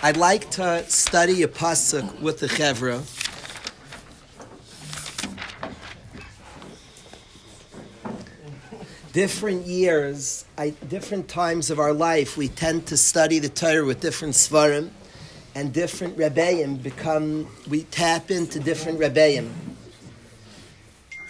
I'd like to study a pasuk with the chevra. Different years, I, different times of our life, we tend to study the Torah with different svarim, and different rebbeim become. We tap into different rebbeim.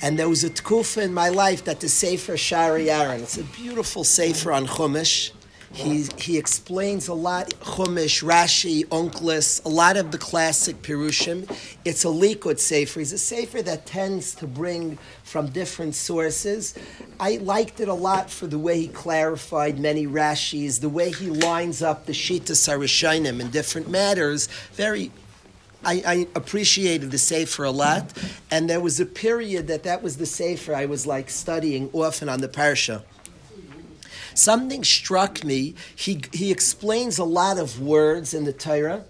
And there was a tkufa in my life that the Sefer Shari Aaron. It's a beautiful Sefer on Chumash he, he explains a lot, Chumash, Rashi, Onkelos, a lot of the classic Pirushim. It's a Likud Sefer. He's a Sefer that tends to bring from different sources. I liked it a lot for the way he clarified many Rashis, the way he lines up the Shita Sarashainim in different matters. Very I, I, appreciated the Sefer a lot, and there was a period that that was the Sefer I was like studying often on the Parsha. Something struck me. He, he explains a lot of words in the Torah,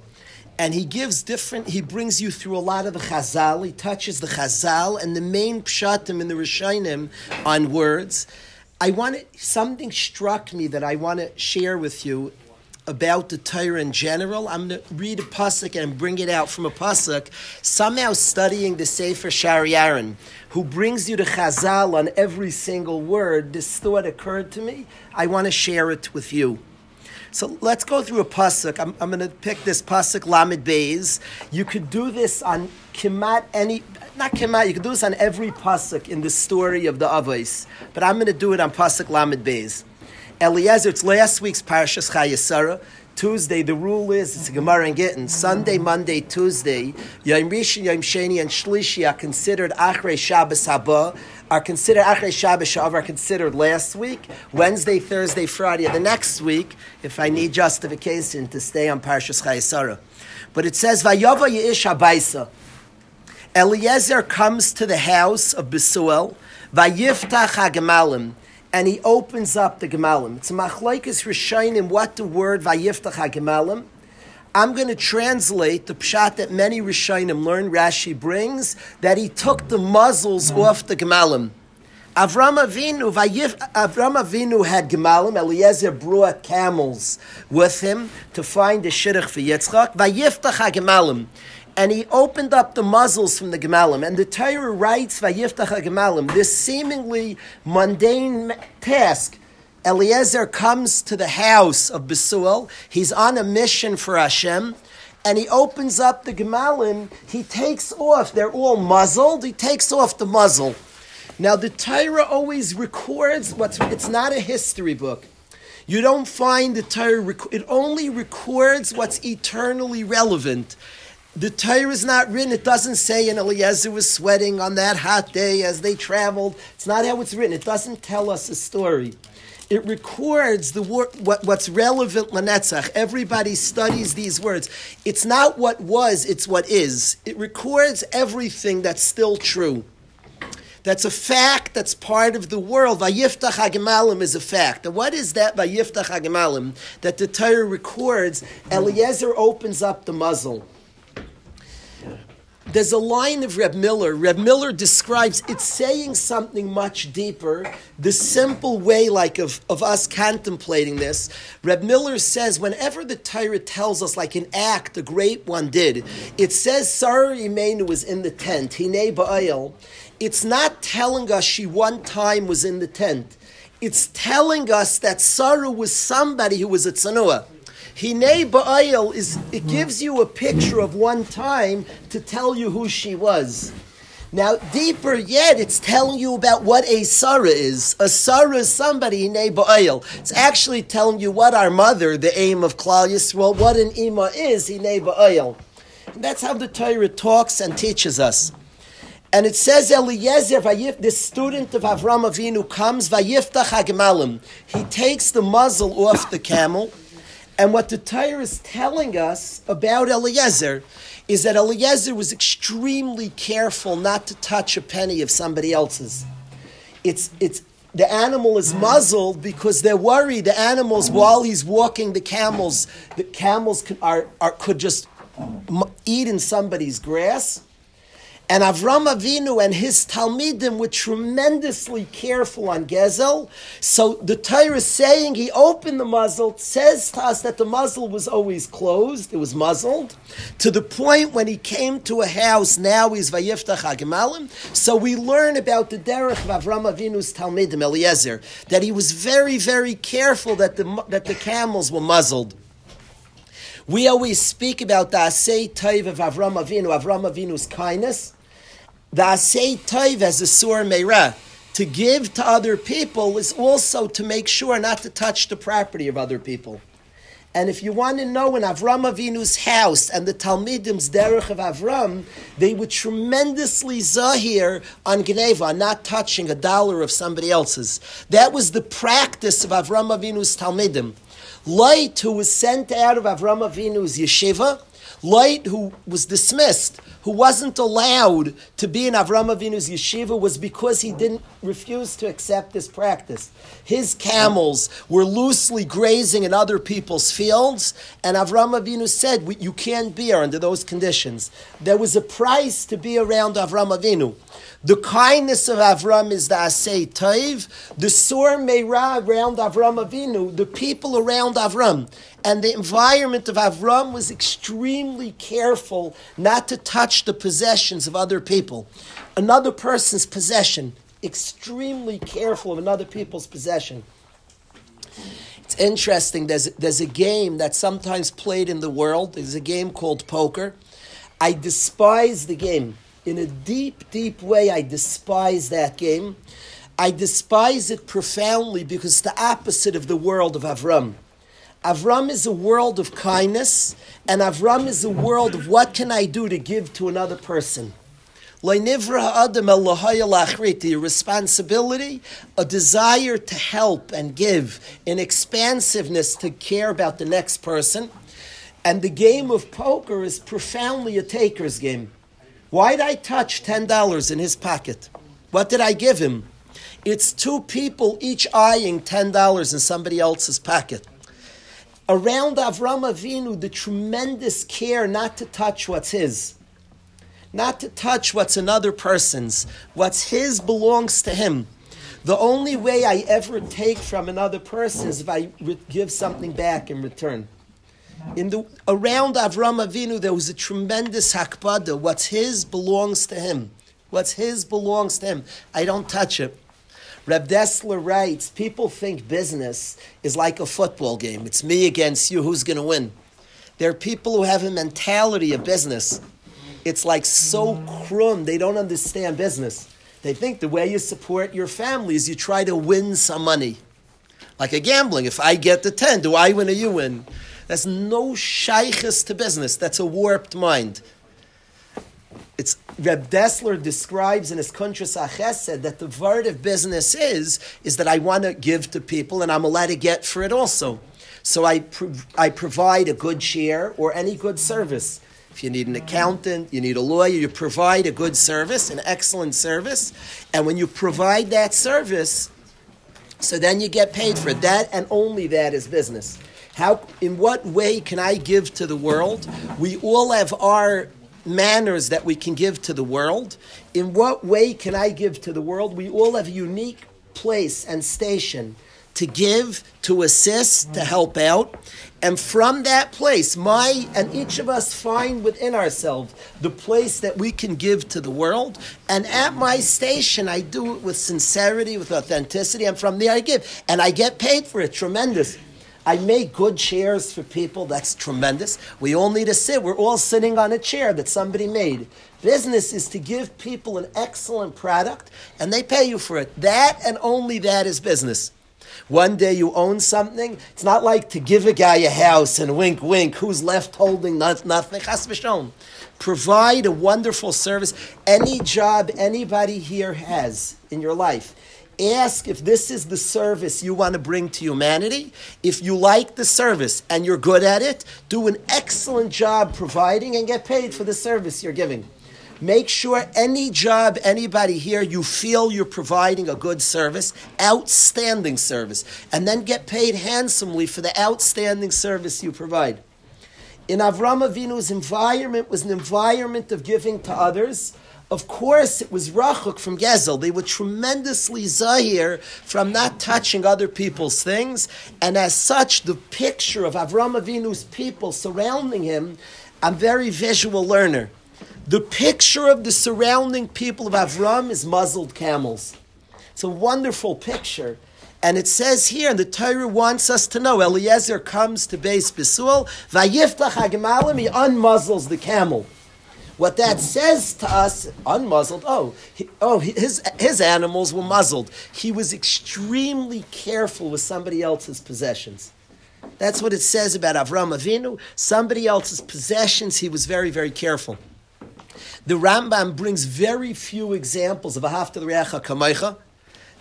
and he gives different, he brings you through a lot of Chazal. He touches the Chazal and the main pshatim in the Rishonim on words. I want to, something struck me that I want to share with you about the Torah in general. I'm going to read a pasuk and bring it out from a pasuk. Somehow studying the Sefer Shari Aaron, who brings you the Chazal on every single word. This thought occurred to me. I want to share it with you. So let's go through a pasuk. I'm, I'm going to pick this pasuk Lamed Beis. You could do this on kimat any, not kimat. You could do this on every pasuk in the story of the Avos, but I'm going to do it on pasuk Lamed Beis. Eliezer, it's last week's Parashas Chayei Sarah. Tuesday, the rule is it's a Gemara and Gittin. Sunday, Monday, Tuesday, Yom Rishon, Yom Sheni, and Shlishi are considered Achrei Shabbos Haba, are considered Achrei Shabbos Shav, are considered last week. Wednesday, Thursday, Friday, the next week, if I need justification to stay on Parashas Chayei Sarah. But it says, Vayova Yish Habaisa. Eliezer comes to the house of Besuel, Vayiftach HaGemalim and he opens up the Gemalim. It's machlaikas Rishonim what the word Vayiftach HaGemalim. I'm going to translate the pshat that many Rishonim learn, Rashi brings, that he took the muzzles mm-hmm. off the Gemalim. Avram Avinu, Vayif, Avram Avinu had Gemalim. Eliezer brought camels with him to find the shidduch for Yitzchak. Vayiftach HaGemalim and he opened up the muzzles from the Gemalim. And the Torah writes, Vayiftach Gemalim, this seemingly mundane task. Eliezer comes to the house of Besuel. He's on a mission for Hashem. And he opens up the Gemalim. He takes off, they're all muzzled. He takes off the muzzle. Now, the Torah always records what's, it's not a history book. You don't find the Torah, it only records what's eternally relevant. The Torah is not written. It doesn't say, and Eliezer was sweating on that hot day as they traveled. It's not how it's written. It doesn't tell us a story. It records the wor- what, what's relevant lanetzach. Everybody studies these words. It's not what was, it's what is. It records everything that's still true. That's a fact that's part of the world. Vayiftach HaGemalim is a fact. And what is that Vayiftach HaGemalim that the Torah records? Eliezer opens up the muzzle. There's a line of Reb Miller. Reb Miller describes it's saying something much deeper. The simple way, like of, of us contemplating this, Reb Miller says whenever the Torah tells us, like an act a great one did, it says Sarah Imenu was in the tent. Hine Ba'ayel. It's not telling us she one time was in the tent. It's telling us that Sarah was somebody who was a tzanua. Hine Ba'ayil is it gives you a picture of one time to tell you who she was. Now, deeper yet, it's telling you about what a Sarah is. A Sarah is somebody, Hine Ba'ayil. It's actually telling you what our mother, the aim of Klal Yisrael, what an Ima is, Hine Ba'ayel. And that's how the Torah talks and teaches us. And it says Eliezer, the student of Avram Avinu, comes Vayiftach Hagemalim. He takes the muzzle off the camel. And what the Torah is telling us about Eliezer is that Eliezer was extremely careful not to touch a penny of somebody else's. It's, it's, the animal is muzzled because they're worried the animals, while he's walking the camels, the camels could, are, are, could just eat in somebody's grass. And Avram Avinu and his Talmidim were tremendously careful on Gezel. So the Torah is saying he opened the muzzle, says to us that the muzzle was always closed, it was muzzled, to the point when he came to a house, now he's Vayiftach Agimalim. So we learn about the derech of Avram Avinu's Talmidim, Eliezer, that he was very, very careful that the, that the camels were muzzled. We always speak about the Asay Taiv of Avram Avinu, Avram Avinu's kindness. The asay toiv as a sur meira. To give to other people is also to make sure not to touch the property of other people. And if you want to know in Avram Avinu's house and the Talmidim's derech of Avram, they were tremendously zahir on Gneva, not touching a dollar of somebody else's. That was the practice of Avram Avinu's Talmidim. Lot, who was sent out of Avram Avinu's yeshiva, Lot, who was dismissed, who wasn't allowed to be in Avram Avinu's yeshiva, was because he didn't refuse to accept this practice. His camels were loosely grazing in other people's fields, and Avram Avinu said, "You can't be here under those conditions." There was a price to be around Avram Avinu. The kindness of Avram is the Asay Taiv. The Sur Meira around Avram Avinu, the people around Avram, and the environment of Avram was extremely careful not to touch the possessions of other people. Another person's possession, extremely careful of another people's possession. It's interesting, there's, there's a game that's sometimes played in the world. There's a game called poker. I despise the game in a deep, deep way, I despise that game. I despise it profoundly because it's the opposite of the world of Avram. Avram is a world of kindness, and Avram is a world of what can I do to give to another person. A responsibility, a desire to help and give, an expansiveness to care about the next person. And the game of poker is profoundly a taker's game. Why did I touch $10 in his pocket? What did I give him? It's two people each eyeing $10 in somebody else's pocket. Around Avram Avinu, the tremendous care not to touch what's his, not to touch what's another person's. What's his belongs to him. The only way I ever take from another person is if I give something back in return. In the around Avram Avinu, there was a tremendous hakpada. What's his belongs to him. What's his belongs to him. I don't touch it. Reb Dessler writes, people think business is like a football game. It's me against you. Who's going to win? There are people who have a mentality of business. It's like so crum. They don't understand business. They think the way you support your family is you try to win some money. Like a gambling. If I get the 10, do I win or you win? There's no shaykhs to business. That's a warped mind. It's Reb Dessler describes in his Kuntras Achesed that the word of business is is that I want to give to people and I'm allowed to get for it also. So I I provide a good share or any good service. If you need an accountant, you need a lawyer, you provide a good service, an excellent service, and when you provide that service, so then you get paid for it. That and only that is business. How, in what way can I give to the world? We all have our manners that we can give to the world. In what way can I give to the world? We all have a unique place and station to give, to assist, to help out. And from that place, my and each of us find within ourselves the place that we can give to the world. And at my station, I do it with sincerity, with authenticity, and from there I give. And I get paid for it. Tremendous. I make good chairs for people. That's tremendous. We all need to sit. We're all sitting on a chair that somebody made. Business is to give people an excellent product and they pay you for it. That and only that is business. One day you own something. It's not like to give a guy a house and wink, wink, who's left holding nothing. Provide a wonderful service. Any job anybody here has in your life ask if this is the service you want to bring to humanity. If you like the service and you're good at it, do an excellent job providing and get paid for the service you're giving. Make sure any job, anybody here, you feel you're providing a good service, outstanding service, and then get paid handsomely for the outstanding service you provide. In Avram Avinu's environment was an environment of giving to others, Of course, it was rachuk from Gezel. They were tremendously zahir from not touching other people's things, and as such, the picture of Avram Avinu's people surrounding him, I'm very visual learner. The picture of the surrounding people of Avram is muzzled camels. It's a wonderful picture. And it says here, and the Torah wants us to know, Eliezer comes to base Besuel, Vayiftach Hagmalim, he unmuzzles the camel. What that says to us, unmuzzled, oh, he, oh, his, his animals were muzzled. He was extremely careful with somebody else's possessions. That's what it says about Avram Avinu. Somebody else's possessions, he was very, very careful. The Rambam brings very few examples of a Ahafta Reacha Kamaycha,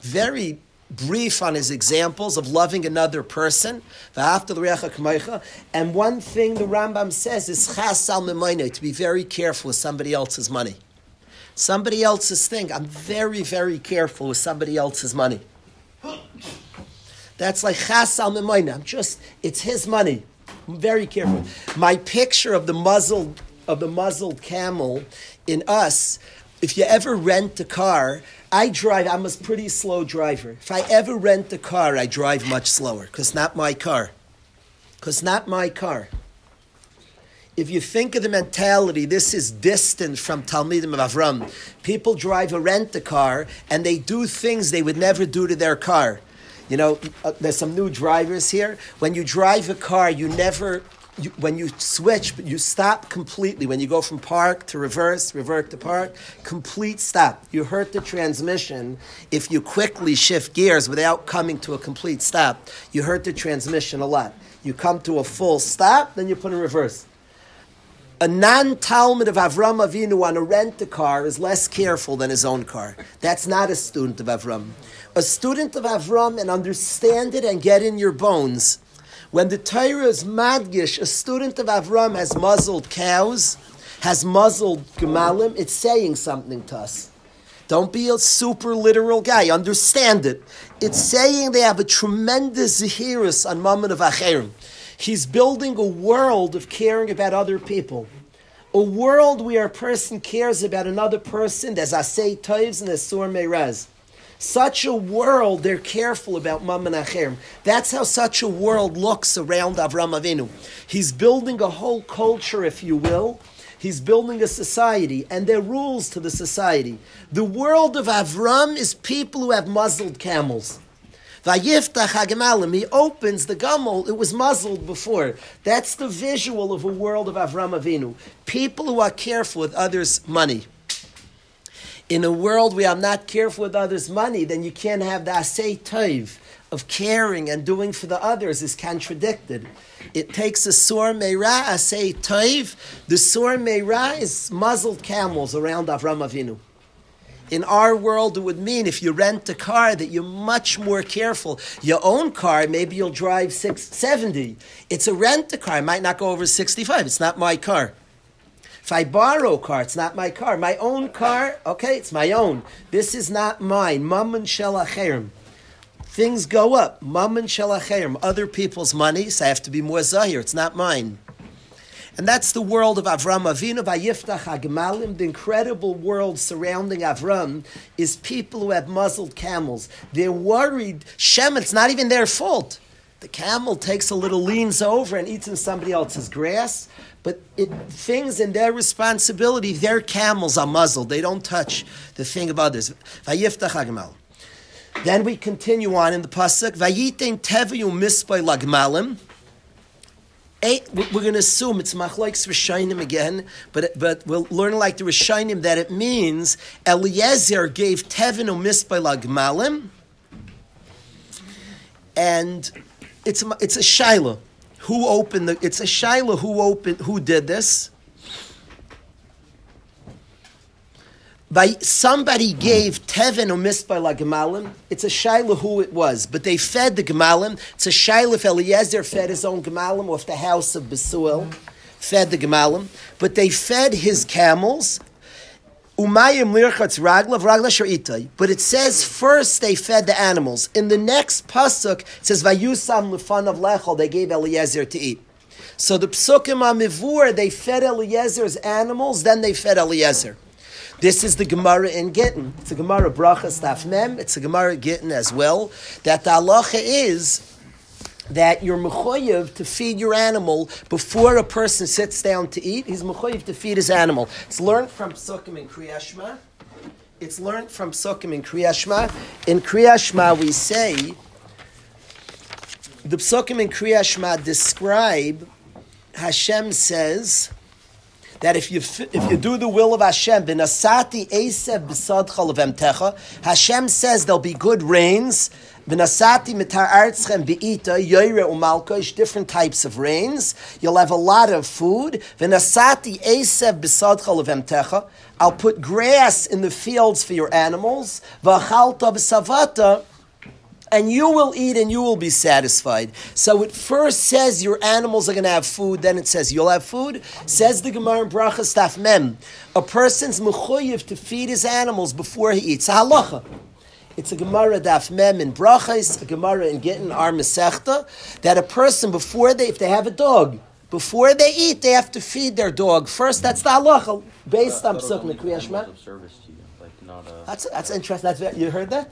very brief on his examples of loving another person. And one thing the Rambam says is to be very careful with somebody else's money. Somebody else's thing. I'm very, very careful with somebody else's money. That's like chas al I'm just, it's his money. I'm very careful. My picture of the muzzled of the muzzled camel in us, if you ever rent a car, I drive, I'm a pretty slow driver. If I ever rent a car, I drive much slower because not my car. Because not my car. If you think of the mentality, this is distant from Talmidim of Avram. People drive a rent a car and they do things they would never do to their car. You know, uh, there's some new drivers here. When you drive a car, you never you, when you switch, you stop completely. When you go from park to reverse, revert to park, complete stop. You hurt the transmission if you quickly shift gears without coming to a complete stop. You hurt the transmission a lot. You come to a full stop, then you put in reverse. A non-Talmud of Avram Avinu on a rent-a-car is less careful than his own car. That's not a student of Avram. A student of Avram and understand it and get in your bones when the Torah is madgish, a student of Avram has muzzled cows, has muzzled gemalim, it's saying something to us. Don't be a super literal guy. Understand it. It's saying they have a tremendous zahirus on Mammon of Acherim. He's building a world of caring about other people. A world where a person cares about another person. There's Asay Toivs and there's Sur Meirez. Such a world, they're careful about Mammon Acher. That's how such a world looks around Avram Avinu. He's building a whole culture, if you will. He's building a society, and there are rules to the society. The world of Avram is people who have muzzled camels. Vayiftach hagemalim. He opens the gamel. It was muzzled before. That's the visual of a world of Avram Avinu. People who are careful with others' money in a world where I'm not careful with others' money, then you can't have the asay toiv of caring and doing for the others is contradicted. It takes a sor meira asay toiv. The sor meira is muzzled camels around Avram Avinu. In our world, it would mean if you rent a car that you're much more careful. Your own car, maybe you'll drive 670. It's a rent a car, it might not go over 65. It's not my car. If I borrow a car, it's not my car. My own car, okay, it's my own. This is not mine. Mammon shelacherim. Things go up. Mammon shelacherim. Other people's money, so I have to be more zahir. It's not mine. And that's the world of Avram Avinu Vayiftach Hagmalim. The incredible world surrounding Avram is people who have muzzled camels. They're worried. Shem, it's not even their fault. The camel takes a little, leans over and eats in somebody else's grass. But it, things in their responsibility, their camels are muzzled. They don't touch the thing of others. Then we continue on in the pasuk. Vayiten teviu mispay lagmalim. We're going to assume it's machlokes Rishonim again, but but we'll learn like the Rishonim that it means Eliezer gave tevinu mispay lagmalim, and it's it's a shiloh. Who opened the? It's a shaila who opened. Who did this? By somebody gave teven or mispa la gemalim. It's a shaila who it was, but they fed the gemalim. It's a shaila if Eliezer fed his own gemalim off the house of Besuel, fed the gemalim, but they fed his camels Umayim lirchatz raglav ragla sharitai. But it says first they fed the animals. In the next pasuk, it says vayusam lefanav lechol. They gave Eliezer to eat. So the psukim amivur they fed Eliezer's animals, then they fed Eliezer. This is the Gemara in Gittin. It's a Gemara Bracha Staf Mem. It's a Gemara Gittin as well. That the halacha is that you're mechoyev to feed your animal before a person sits down to eat. He's mechoyev to feed his animal. It's learned from Sukkim and Kriyashma. It's learned from Sukkim and Kriyashma. In Kriyashma, we say the Sukkim and Kriyashma describe Hashem says that if you if you do the will of Hashem, b'nasati esev b'sadcha levemtecha, Hashem says there'll be good rains. B'nasati mitar artzchem be'ita yoyre umalkosh, different types of rains. You'll have a lot of food. B'nasati esev b'sadcha levemtecha. I'll put grass in the fields for your animals. V'achalta b'savata and you will eat and you will be satisfied. So it first says your animals are going to have food, then it says you'll have food. Says the Gemara in Bracha Staf Mem, a person's mechuyev to feed his animals before he eats. Halacha. It's a Gemara Daf Mem in Brachas, a Gemara in Gittin Ar Masechta, that a person before they, if they have a dog, before they eat, they have to feed their dog. First, that's the halacha based on Psuk Mekriyashma. That's that's interesting. That's you heard that?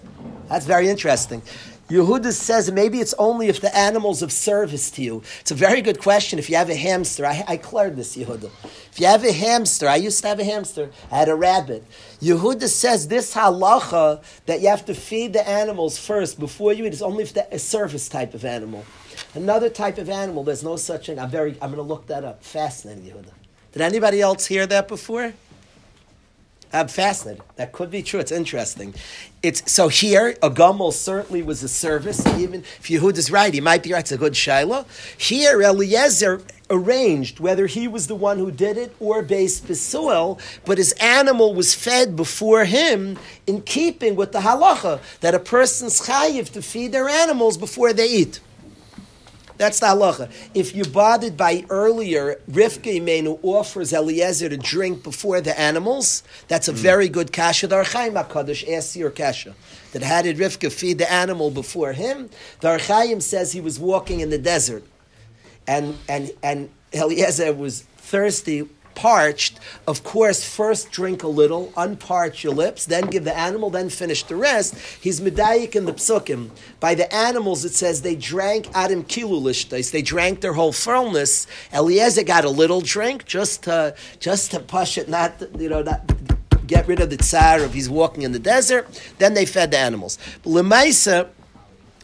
That's very interesting. Yehuda says maybe it's only if the animal's of service to you. It's a very good question. If you have a hamster, I, I cleared this, Yehuda. If you have a hamster, I used to have a hamster, I had a rabbit. Yehuda says this halacha that you have to feed the animals first before you eat is only if the, a service type of animal. Another type of animal, there's no such thing. I'm very, I'm going to look that up. Fascinating, Yehuda. Did anybody else hear that before? I'm fascinated. That could be true. It's interesting. It's so here a gumel certainly was a service. Even if Yehud is right, he might be right. It's a good shaila. Here Eliezer arranged whether he was the one who did it or based Besuel, but his animal was fed before him in keeping with the halacha that a person's chayiv to feed their animals before they eat. That's the halacha. If you're bothered by earlier, Rivka Imenu offers Eliezer to drink before the animals, that's a mm. very good kasha. The Ohr HaChaim HaKadosh asks your kasha. That how did Rivka feed the animal before him? The Ohr HaChaim says he was walking in the desert. And, and, and Eliezer was thirsty parched, of course, first drink a little, unparch your lips, then give the animal, then finish the rest. He's medayik in the psukim. By the animals, it says they drank adam kilulishtais. They drank their whole fullness. Eliezer got a little drink just to just to push it, not you know not get rid of the tsar if he's walking in the desert. Then they fed the animals. Lemaisa,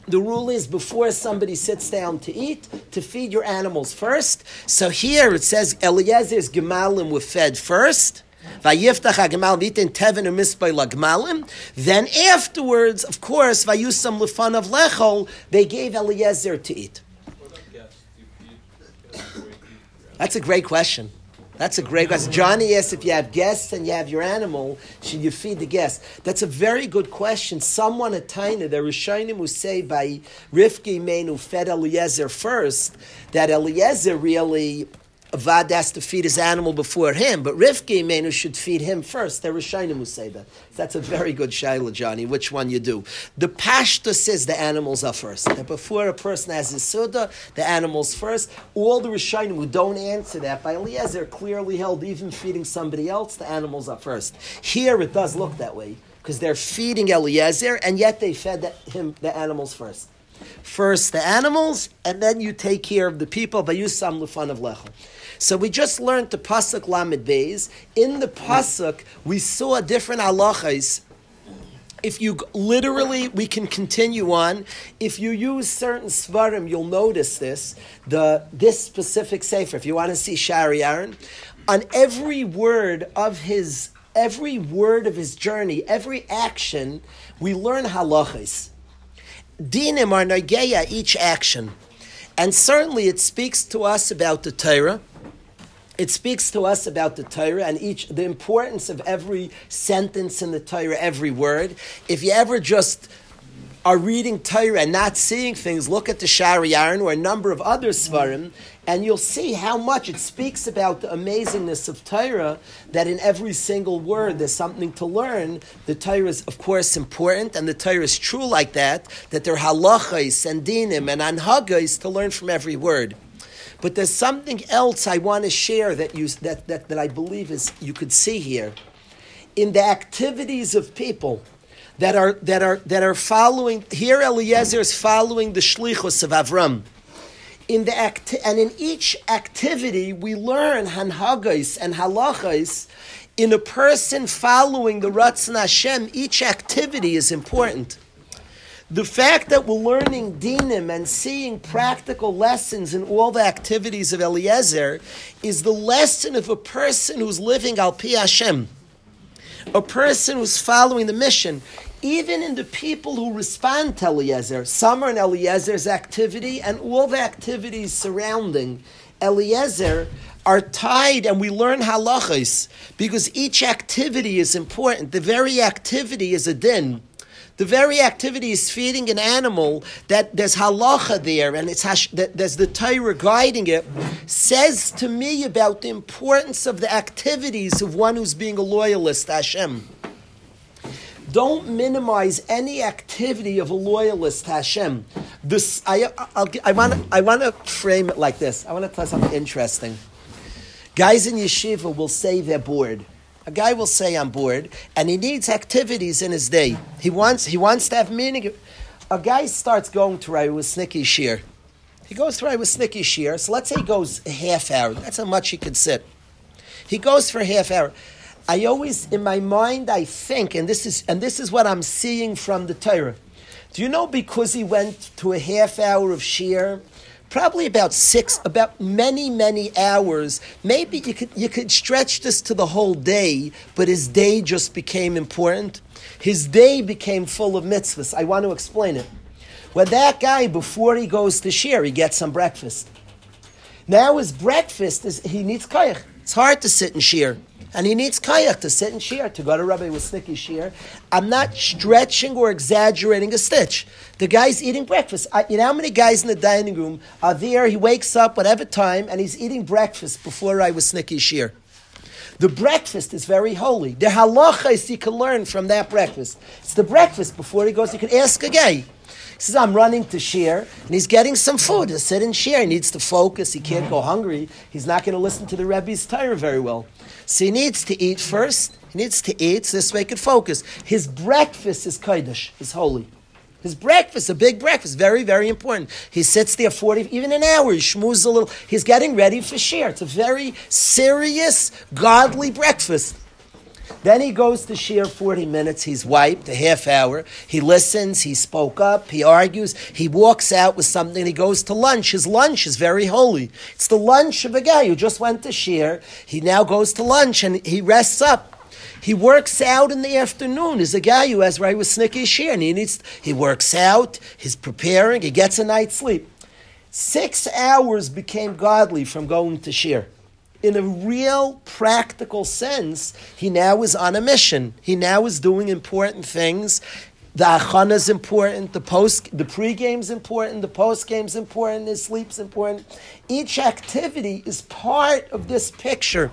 the rule is before somebody sits down to eat, to feed your animals first. So here it says Eliezer's gemalim were fed first. Then afterwards, of course, vayusam lefan of lechol, they gave Eliezer to eat. That's a great question. That's a great question. Johnny asked if you have guests and you have your animal, should you feed the guests? That's a very good question. Someone at Taina, the Rishonim who say by Rifki Menu fed Eliezer first, that Eliezer really Avad has to feed his animal before him, but Rivki Menu should feed him first. There are Shainim who say that. That's a very good Shaila, Johnny, which one you do. The Pashta says the animals are first. That before a person has his Suda, the animals first. All the Rishonim who don't answer that, by Eliezer clearly held, even feeding somebody else, the animals are first. Here it does look that way, because they're feeding Eliezer, and yet they fed the, him the animals first. First the animals, and then you take care of the people. By Yusam Lufan of Lechel. So we just learned the pasuk Lamed Beis. In the pasuk, we saw different halachas. If you literally, we can continue on. If you use certain svarim, you'll notice this. The this specific sefer. If you want to see Shari Aaron, on every word of his, every word of his journey, every action, we learn halachas. Dinim are nageya each action. And certainly it speaks to us about the Torah. It speaks to us about the Torah and each the importance of every sentence in the Torah, every word. If you ever just are reading Torah and not seeing things, look at the Shari Aaron or a number of other Svarim, and you'll see how much it speaks about the amazingness of Torah, that in every single word there's something to learn. The Torah is, of course, important, and the Torah is true like that, that there are halachas and dinim and anhagais to learn from every word. But there's something else I want to share that you that, that, that I believe is you could see here. in the activities of people that are that are that are following. Here, Eliezer is following the shlichus of Avram. In the act, and in each activity, we learn hanhagos and halachos. In a person following the Ratzon Hashem, each activity is important. The fact that we're learning dinim and seeing practical lessons in all the activities of Eliezer is the lesson of a person who's living al pi Hashem, a person who's following the mission even in the people who respond to Eliezer, some are in Eliezer's activity, and all the activities surrounding Eliezer are tied, and we learn halachas because each activity is important. The very activity is a din. The very activity is feeding an animal that there's halacha there, and it's hash, there's the Torah guiding it. Says to me about the importance of the activities of one who's being a loyalist Hashem. Don't minimize any activity of a loyalist Hashem. This, I, I I want to frame it like this. I want to tell something interesting. Guys in yeshiva will say they're bored. A guy will say, "I'm bored," and he needs activities in his day. He wants he wants to have meaning. A guy starts going to Rai with Snicky Shear. He goes to Rai with Snicky Shear. So let's say he goes a half hour. That's how much he can sit. He goes for a half hour. I always, in my mind, I think, and this is and this is what I'm seeing from the Torah. Do you know because he went to a half hour of shiur, probably about six, about many, many hours. Maybe you could you could stretch this to the whole day, but his day just became important. His day became full of mitzvahs. I want to explain it. When that guy, before he goes to shiur, he gets some breakfast. Now his breakfast is he needs kayach. It's hard to sit and shiur and he needs kayak to sit and shiur, to go to Rabbi with snicky shear. I'm not stretching or exaggerating a stitch. The guy's eating breakfast. I, you know how many guys in the dining room are there? He wakes up whatever time and he's eating breakfast before I was snicky shear. The breakfast is very holy. The halachas you can learn from that breakfast. It's the breakfast before he goes. You can ask a guy. He says, I'm running to shiur, and he's getting some food to sit and share. He needs to focus. He can't go hungry. He's not going to listen to the Rebbe's Torah very well. So he needs to eat first. He needs to eat so this way he can focus. His breakfast is Kaddish, is holy. His breakfast, a big breakfast, very, very important. He sits there 40, even an hour, he schmoozes a little. He's getting ready for shiur. It's a very serious, godly breakfast. Then he goes to shiur 40 minutes. He's wiped, a half hour. He listens. He spoke up. He argues. He walks out with something. He goes to lunch. His lunch is very holy. It's the lunch of a guy who just went to shiur. He now goes to lunch and he rests up. He works out in the afternoon. He's a guy who has right with snicky shear, and he needs. He works out. He's preparing. He gets a night's sleep. Six hours became godly from going to shiur in a real practical sense, he now is on a mission. He now is doing important things. The achana is important. The post, the pre-game is important. The post-game is important. His sleep's important. Each activity is part of this picture.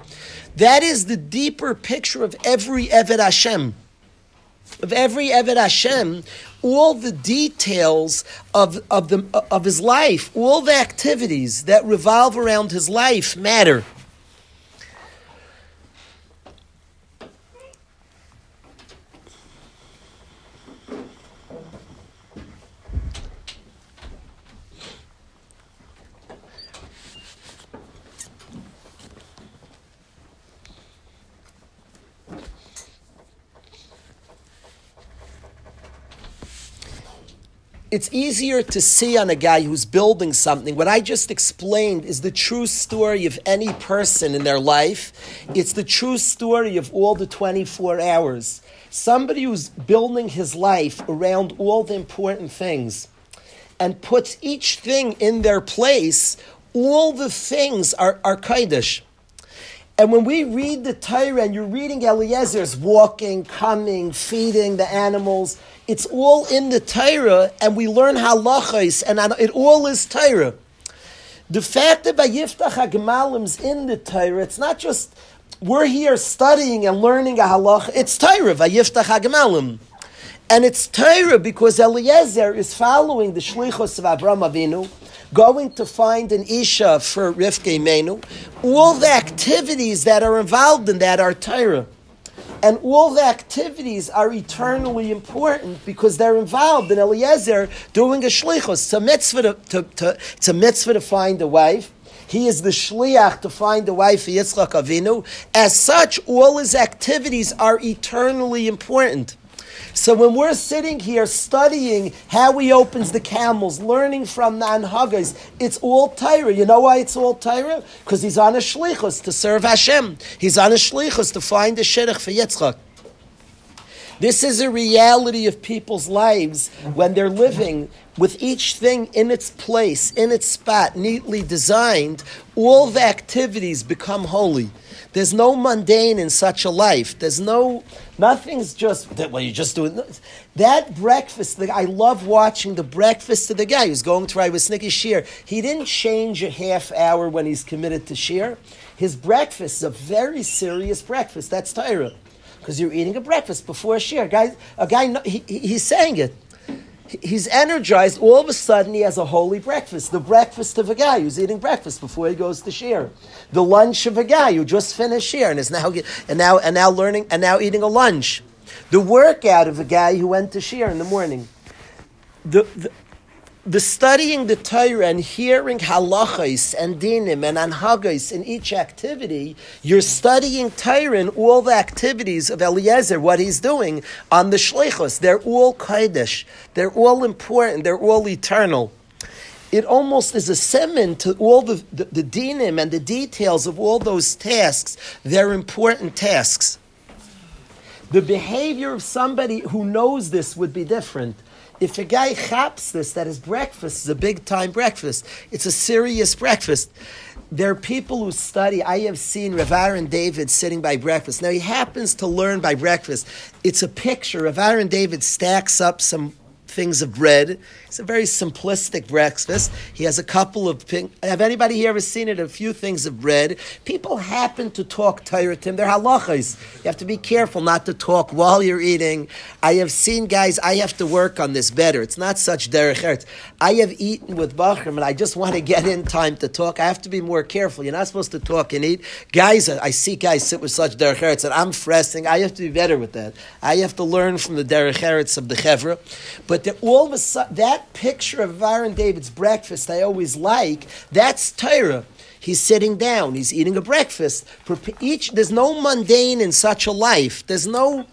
That is the deeper picture of every Eved Hashem. Of every Eved Hashem, all the details of, of, the, of his life, all the activities that revolve around his life matter. It's easier to see on a guy who's building something. What I just explained is the true story of any person in their life. It's the true story of all the 24 hours. Somebody who's building his life around all the important things and puts each thing in their place, all the things are, are Kaidish. And when we read the Torah and you're reading Eliezer's walking, coming, feeding the animals, it's all in the Torah, and we learn halachas, and it all is Torah. The fact that Vayiftach HaGemalim's in the Torah, it's not just we're here studying and learning a halach, it's Torah, Vayiftach HaGemalim. And it's Torah because Eliezer is following the shlichus of Avram Avinu, going to find an Isha for Rivke Menu. All the activities that are involved in that are Torah. And all the activities are eternally important because they're involved in Eliezer doing a shlichus. It's a mitzvah to, to, to, it's a mitzvah to find a wife. He is the shliach to find a wife for Yitzchak Avinu. As such, all his activities are eternally important. So when we're sitting here studying how he opens the camels, learning from the Anhagas, it's all Torah. You know why it's all Torah? Because he's on a shlichus to serve Hashem. He's on a shlichus to find a shidduch for Yitzchak. This is a reality of people's lives when they're living with each thing in its place, in its spot, neatly designed. All the activities become holy. There's no mundane in such a life. There's no, nothing's just, well, you just do it. That breakfast, I love watching the breakfast of the guy who's going to ride with Snicky Shear. He didn't change a half hour when he's committed to Shiur. His breakfast is a very serious breakfast. That's Torah because you're eating a breakfast before a shir. A guy, a guy, he, he's saying it. He's energized. All of a sudden, he has a holy breakfast. The breakfast of a guy who's eating breakfast before he goes to shir. The lunch of a guy who just finished shir and is now and now and now learning and now eating a lunch. The workout of a guy who went to shir in the morning. The, the studying the Torah and hearing halachos and dinim and anhagos in each activity, you're studying Torah all the activities of Eliezer, what he's doing on the shlichus. They're all kodesh. They're all important. They're all eternal. It almost is a semen to all the, the, the dinim and the details of all those tasks. They're important tasks. The behavior of somebody who knows this would be different if a guy chaps this, that his breakfast is a big time breakfast, it's a serious breakfast. There are people who study. I have seen Rav Aaron David sitting by breakfast. Now he happens to learn by breakfast. It's a picture. Rav Aaron David stacks up some things of bread. It's a very simplistic breakfast. He has a couple of pink. Have anybody here ever seen it? A few things of bread. People happen to talk Torah to him. They're halachas. You have to be careful not to talk while you're eating. I have seen guys. I have to work on this better. It's not such derech eretz. I have eaten with Bachram, and I just want to get in time to talk. I have to be more careful. You're not supposed to talk and eat. Guys, uh, I see guys sit with such derech eretz, and I'm fressing. I have to be better with that. I have to learn from the derech eretz of the chevra. But all of a sudden, that picture of Aaron David's breakfast I always like, that's Torah. He's sitting down, he's eating a breakfast. Each, there's no mundane in such a life. There's no.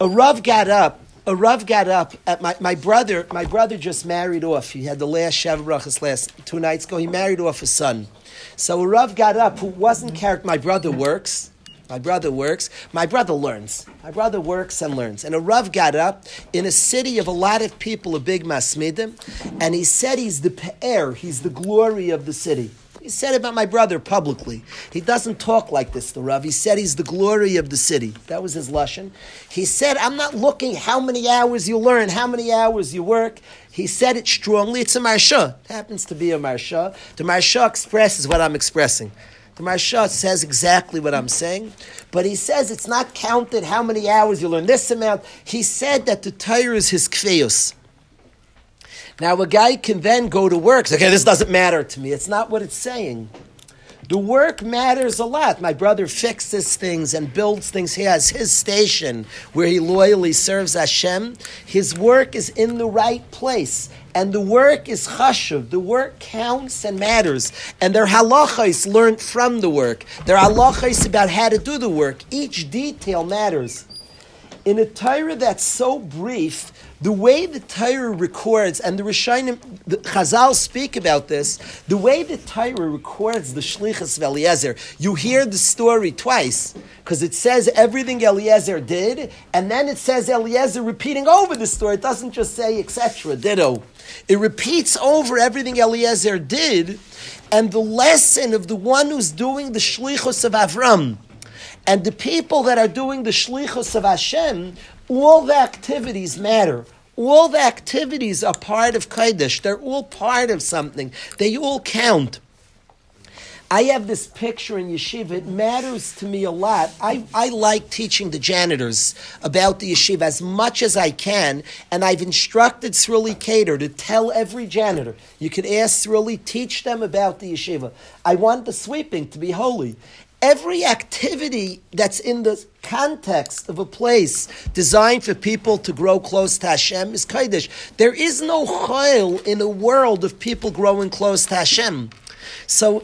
A Rav got up. A Rav got up. At my, my brother, my brother just married off. He had the last Shavuot last two nights ago. He married off a son. So a Rav got up who wasn't character. My brother works. My brother works. My brother learns. My brother works and learns. And a Rav got up in a city of a lot of people, a big masmidim, and he said he's the pe'er, he's the glory of the city. He said about my brother publicly. He doesn't talk like this, the Rav. He said he's the glory of the city. That was his lesson. He said, I'm not looking how many hours you learn, how many hours you work. He said it strongly. It's a Maharsha. It happens to be a Maharsha. The Maharsha expresses what I'm expressing. The Maharsha says exactly what I'm saying, but he says it's not counted how many hours you learn this amount. He said that the Torah is his kfeus. Now, a guy can then go to work. Okay, this doesn't matter to me. It's not what it's saying. The work matters a lot. My brother fixes things and builds things. He has his station where he loyally serves Hashem. His work is in the right place. And the work is chashuv. The work counts and matters. And their halachas learned from the work. Their halachas about how to do the work. Each detail matters. In a Torah that's so brief, the way the Torah records, and the Rishonim, the Chazal speak about this, the way the Torah records the Shlichus of Eliezer, you hear the story twice, because it says everything Eliezer did, and then it says Eliezer repeating over the story. It doesn't just say etc. Ditto. It repeats over everything Eliezer did, and the lesson of the one who's doing the Shlichus of Avram, and the people that are doing the Shlichus of Hashem, all the activities matter. All the activities are part of Kaidish. They're all part of something. They all count. I have this picture in yeshiva. It matters to me a lot. I, I like teaching the janitors about the yeshiva as much as I can, and I've instructed Sruli Cater to tell every janitor. You could ask Sruli, teach them about the yeshiva. I want the sweeping to be holy. Every activity that's in the context of a place designed for people to grow close to Hashem is Kaidish. There is no chayil in a world of people growing close to Hashem. So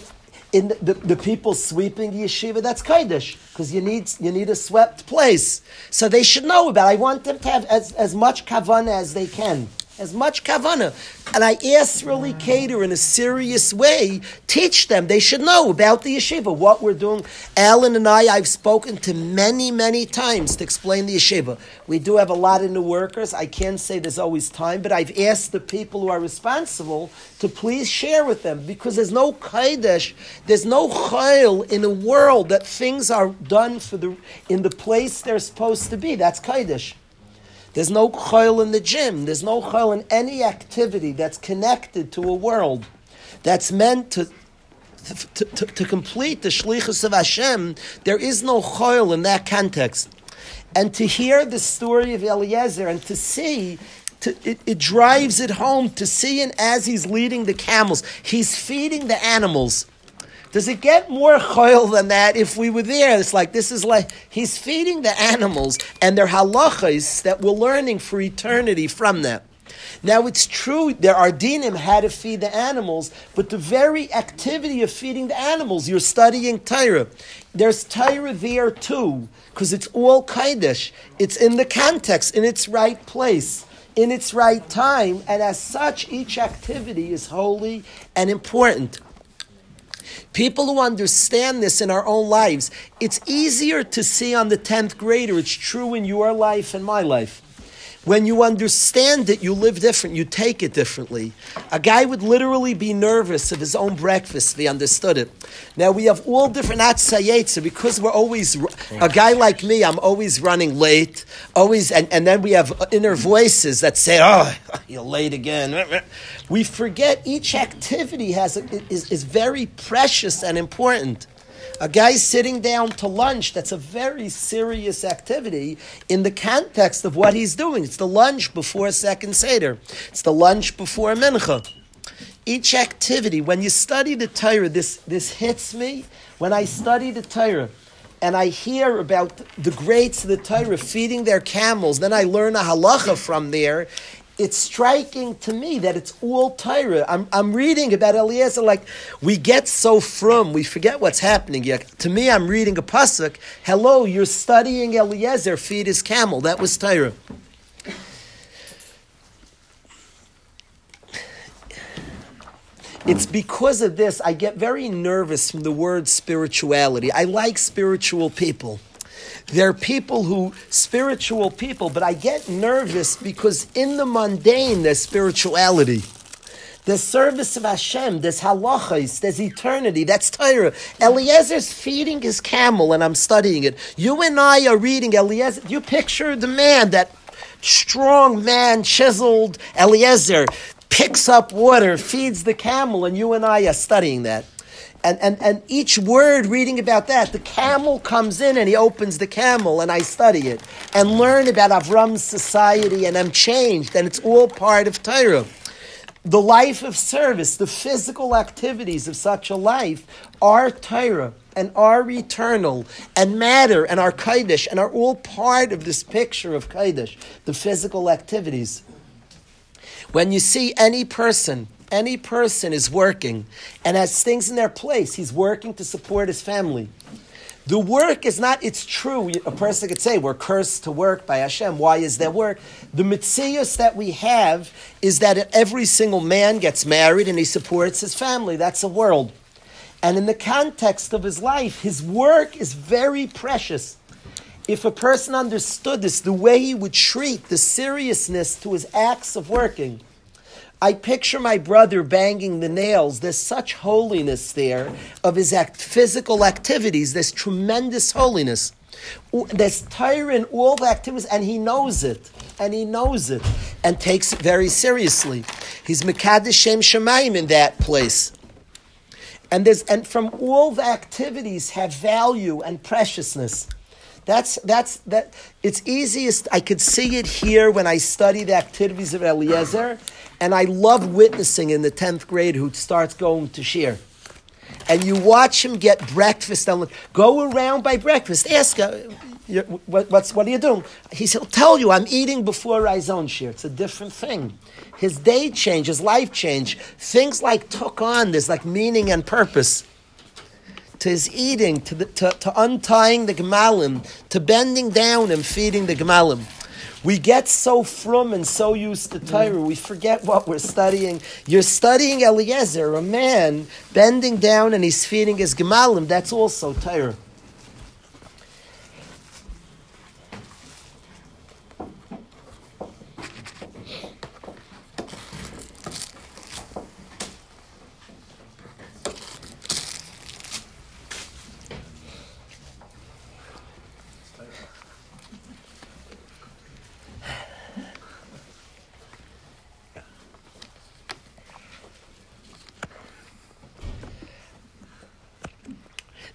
in the, the, the, people sweeping the yeshiva, that's Kaidish, because you need, you need a swept place. So they should know about it. I want them to have as, as much kavana as they can as much kavana. And I really cater in a serious way, teach them. They should know about the yeshiva, what we're doing. Alan and I, I've spoken to many, many times to explain the yeshiva. We do have a lot of new workers. I can't say there's always time, but I've asked the people who are responsible to please share with them because there's no kaidesh, there's no chayil in a world that things are done for the in the place they're supposed to be. That's kaidesh. There's no chayil in the gym. There's no chayil in any activity that's connected to a world that's meant to, to, to, to complete the shlichus of Hashem. There is no chayil in that context. And to hear the story of Eliezer and to see to, it, it, drives it home to see and as he's leading the camels, he's feeding the animals. Does it get more choil than that if we were there? It's like this is like he's feeding the animals and their halachas that we're learning for eternity from them. Now it's true there are dinim how to feed the animals, but the very activity of feeding the animals, you're studying Torah. There's Torah there too, because it's all kaidish. It's in the context, in its right place, in its right time, and as such, each activity is holy and important. People who understand this in our own lives, it's easier to see on the 10th grader. It's true in your life and my life. When you understand it, you live different, you take it differently. A guy would literally be nervous of his own breakfast if he understood it. Now, we have all different atzayetza because we're always, a guy like me, I'm always running late, always, and, and then we have inner voices that say, oh, you're late again. We forget each activity has is, is very precious and important. A guy sitting down to lunch, that's a very serious activity in the context of what he's doing. It's the lunch before a second Seder. It's the lunch before a Mincha. Each activity, when you study the Torah, this, this hits me. When I study the Torah, and I hear about the greats of the Torah feeding their camels, then I learn a halacha from there it's striking to me that it's all Torah. I'm, I'm reading about Eliezer like we get so from, we forget what's happening. Yeah, to me, I'm reading a pasuk. Hello, you're studying Eliezer feed his camel. That was Torah. It's because of this I get very nervous from the word spirituality. I like spiritual people. They're people who, spiritual people, but I get nervous because in the mundane there's spirituality. There's service of Hashem, there's halachas, there's eternity, that's Torah. Eliezer's feeding his camel and I'm studying it. You and I are reading Eliezer. You picture the man, that strong man, chiseled Eliezer, picks up water, feeds the camel, and you and I are studying that and, and, and each word reading about that, the camel comes in and he opens the camel and I study it and learn about Avram's society and I'm changed and it's all part of Torah. The life of service, the physical activities of such a life are Torah and are eternal and matter and are Kaidish and are all part of this picture of Kaidish, the physical activities. When you see any person any person is working and has things in their place, he's working to support his family. The work is not, it's true, a person could say, we're cursed to work by Hashem. Why is there work? The mitzias that we have is that every single man gets married and he supports his family. That's a world. And in the context of his life, his work is very precious. If a person understood this, the way he would treat the seriousness to his acts of working, I picture my brother banging the nails. There's such holiness there of his act, physical activities. There's tremendous holiness. There's in all the activities, and he knows it, and he knows it, and takes it very seriously. He's Mekadesh Shem Shemayim in that place. And there's and from all the activities have value and preciousness. That's that's that. It's easiest. I could see it here when I study the activities of Eliezer, and I love witnessing in the tenth grade who starts going to shiur. and you watch him get breakfast and go around by breakfast. Ask uh, him, what, what's, what are you doing? He'll tell you, I'm eating before I zone share. It's a different thing. His day change, his life change. Things like took on, there's like meaning and purpose. To his eating, to, the, to, to untying the gemalim, to bending down and feeding the gemalim. We get so from and so used to Torah, mm. we forget what we're studying. You're studying Eliezer, a man bending down and he's feeding his gemalim. That's also Torah.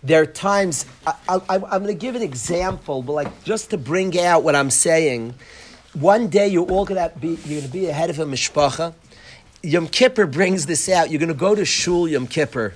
There are times I, am going to give an example, but like just to bring out what I'm saying. One day you're all going to be you're going to be ahead of a mishpacha. Yom Kippur brings this out. You're going to go to shul Yom Kippur.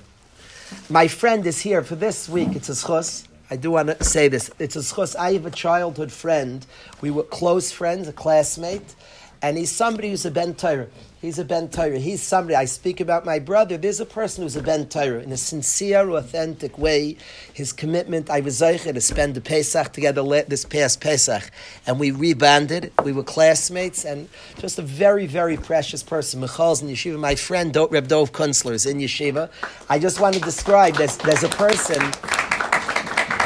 My friend is here for this week. It's a schus. I do want to say this. It's a schus. I have a childhood friend. We were close friends, a classmate, and he's somebody who's a ben Torah. He's a Ben Torah. He's somebody. I speak about my brother. There's a person who's a Ben Torah in a sincere, authentic way. His commitment. I was zeicher to spend the Pesach together this past Pesach, and we rebanded. We were classmates, and just a very, very precious person. Michal's in yeshiva. My friend Reb Dov Kunstler is in yeshiva. I just want to describe. There's, there's a person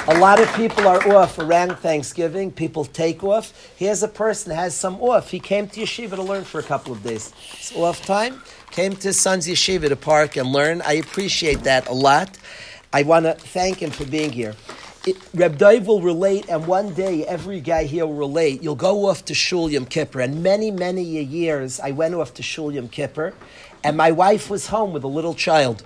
a lot of people are off around Thanksgiving. People take off. Here's a person has some off. He came to yeshiva to learn for a couple of days. It's off time. Came to his son's yeshiva to park and learn. I appreciate that a lot. I want to thank him for being here. It, Reb Dave will relate, and one day every guy here will relate. You'll go off to Shul Yom Kippur, and many, many years I went off to Shul Yom Kippur, and my wife was home with a little child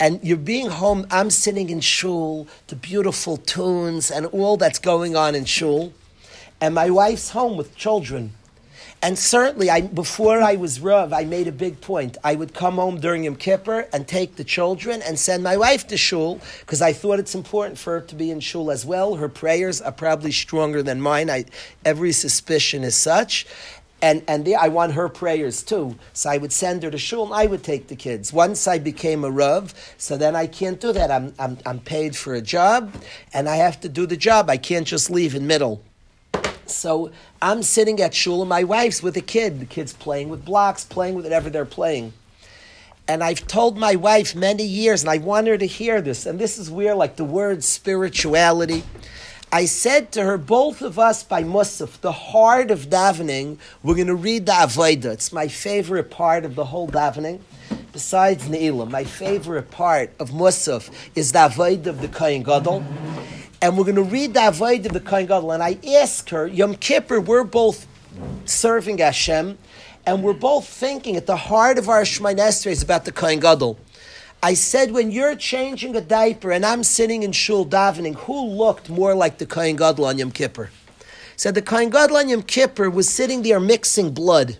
and you're being home, I'm sitting in shul, the beautiful tunes and all that's going on in shul, and my wife's home with children. And certainly, I, before I was Rav, I made a big point. I would come home during Yom Kippur and take the children and send my wife to shul because I thought it's important for her to be in shul as well. Her prayers are probably stronger than mine. I, every suspicion is such and and I want her prayers too. So I would send her to shul, and I would take the kids. Once I became a rav, so then I can't do that. I'm I'm I'm paid for a job, and I have to do the job. I can't just leave in middle. So I'm sitting at shul, and my wife's with a kid. The kid's playing with blocks, playing with whatever they're playing. And I've told my wife many years, and I want her to hear this. And this is where, like the word spirituality I said to her, both of us by Musaf, the heart of davening, we're going to read the Avodah. It's my favorite part of the whole davening. Besides Ne'ilah, my favorite part of Musaf is the Avodah of the Kohen Gadol. And we're going to read the Avodah of the Kohen Gadol. And I asked her, Yom Kippur, we're both serving Hashem, and we're both thinking at the heart of our Shemai is about the Kohen Gadol. I said, when you're changing a diaper and I'm sitting in shul davening, who looked more like the Kohen Gadol on Yom Kippur? Said the Kohen Gadol on Yom Kippur was sitting there mixing blood.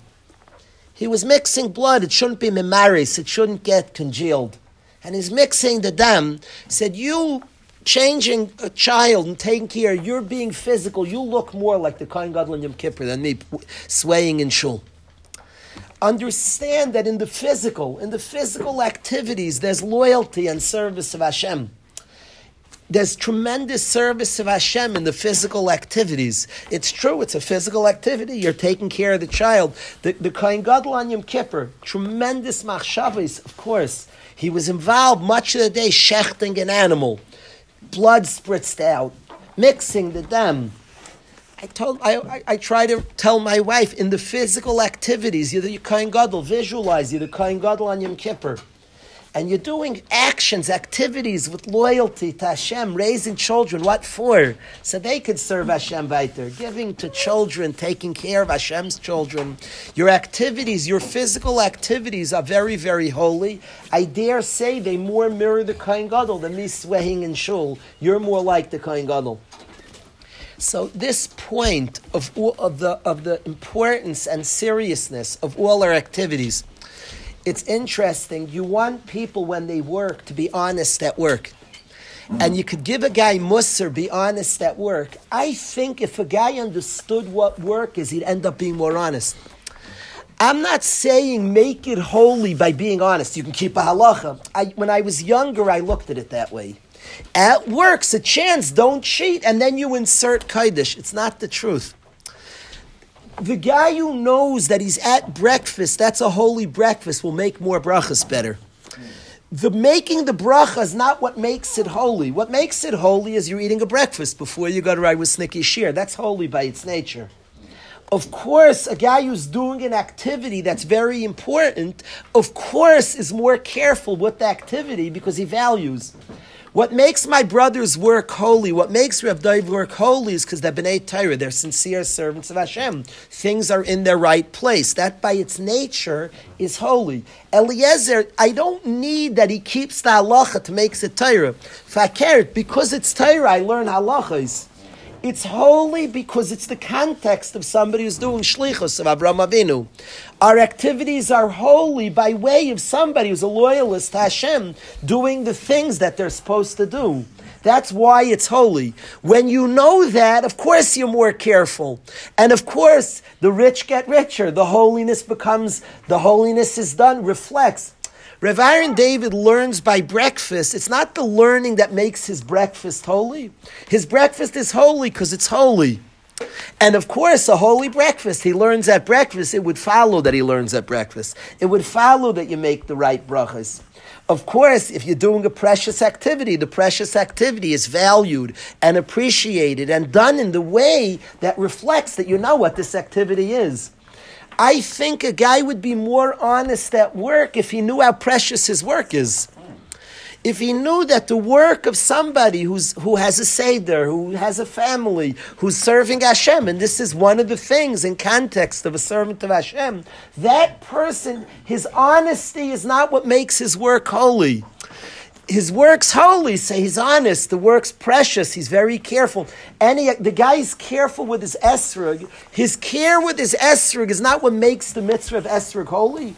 He was mixing blood. It shouldn't be memaris. It shouldn't get congealed. And he's mixing the dam. Said, you changing a child and taking care, you're being physical. You look more like the Kohen Gadol on Yom Kippur than me swaying in shul understand that in the physical, in the physical activities, there's loyalty and service of Hashem. There's tremendous service of Hashem in the physical activities. It's true, it's a physical activity. You're taking care of the child. The, the Kohen Gadol on Yom Kippur, tremendous machshavas, of course. He was involved much of the day shechting an animal. Blood spritzed out, mixing the dam, I told I, I, I, try to tell my wife in the physical activities, you're the Kohen Gadol, visualize you're the Kohen Gadol on Yom Kippur. And you're doing actions, activities with loyalty to Hashem, raising children. What for? So they could serve Hashem weiter. Giving to children, taking care of Hashem's children. Your activities, your physical activities are very, very holy. I dare say they more mirror the Kohen Gadol than me swaying in shul. You're more like the Kohen Gadol. So this point of, of, the, of the importance and seriousness of all our activities it's interesting. You want people when they work to be honest at work. And you could give a guy musser, be honest at work. I think if a guy understood what work is, he'd end up being more honest. I'm not saying make it holy by being honest. You can keep a halacha. I, when I was younger, I looked at it that way. At work's a chance, don't cheat, and then you insert kaidish. It's not the truth. The guy who knows that he's at breakfast, that's a holy breakfast, will make more brachas better. The making the bracha is not what makes it holy. What makes it holy is you're eating a breakfast before you go to ride with Snicky Shear. That's holy by its nature of course, a guy who's doing an activity that's very important, of course, is more careful with the activity because he values. What makes my brother's work holy, what makes Rav Dave work holy is because they're B'nai Torah, they're sincere servants of Hashem. Things are in their right place. That by its nature is holy. Eliezer, I don't need that he keeps the halacha to make it Torah. Fakir, because it's Torah, I learn halachas. It's holy because it's the context of somebody who's doing shlichus of Abraham Avinu. Our activities are holy by way of somebody who's a loyalist to Hashem doing the things that they're supposed to do. That's why it's holy. When you know that, of course you're more careful. And of course, the rich get richer. The holiness becomes, the holiness is done, reflects Rev Aaron David learns by breakfast. It's not the learning that makes his breakfast holy. His breakfast is holy because it's holy. And of course, a holy breakfast, he learns at breakfast, it would follow that he learns at breakfast. It would follow that you make the right brachas. Of course, if you're doing a precious activity, the precious activity is valued and appreciated and done in the way that reflects that you know what this activity is. I think a guy would be more honest at work if he knew how precious his work is. If he knew that the work of somebody who's, who has a Seder, who has a family, who's serving Hashem, and this is one of the things in context of a servant of Hashem, that person, his honesty is not what makes his work holy his work's holy, so he's honest. The work's precious. He's very careful. And he, the guy's careful with his esrog. His care with his esrog is not what makes the mitzvah of esrog holy.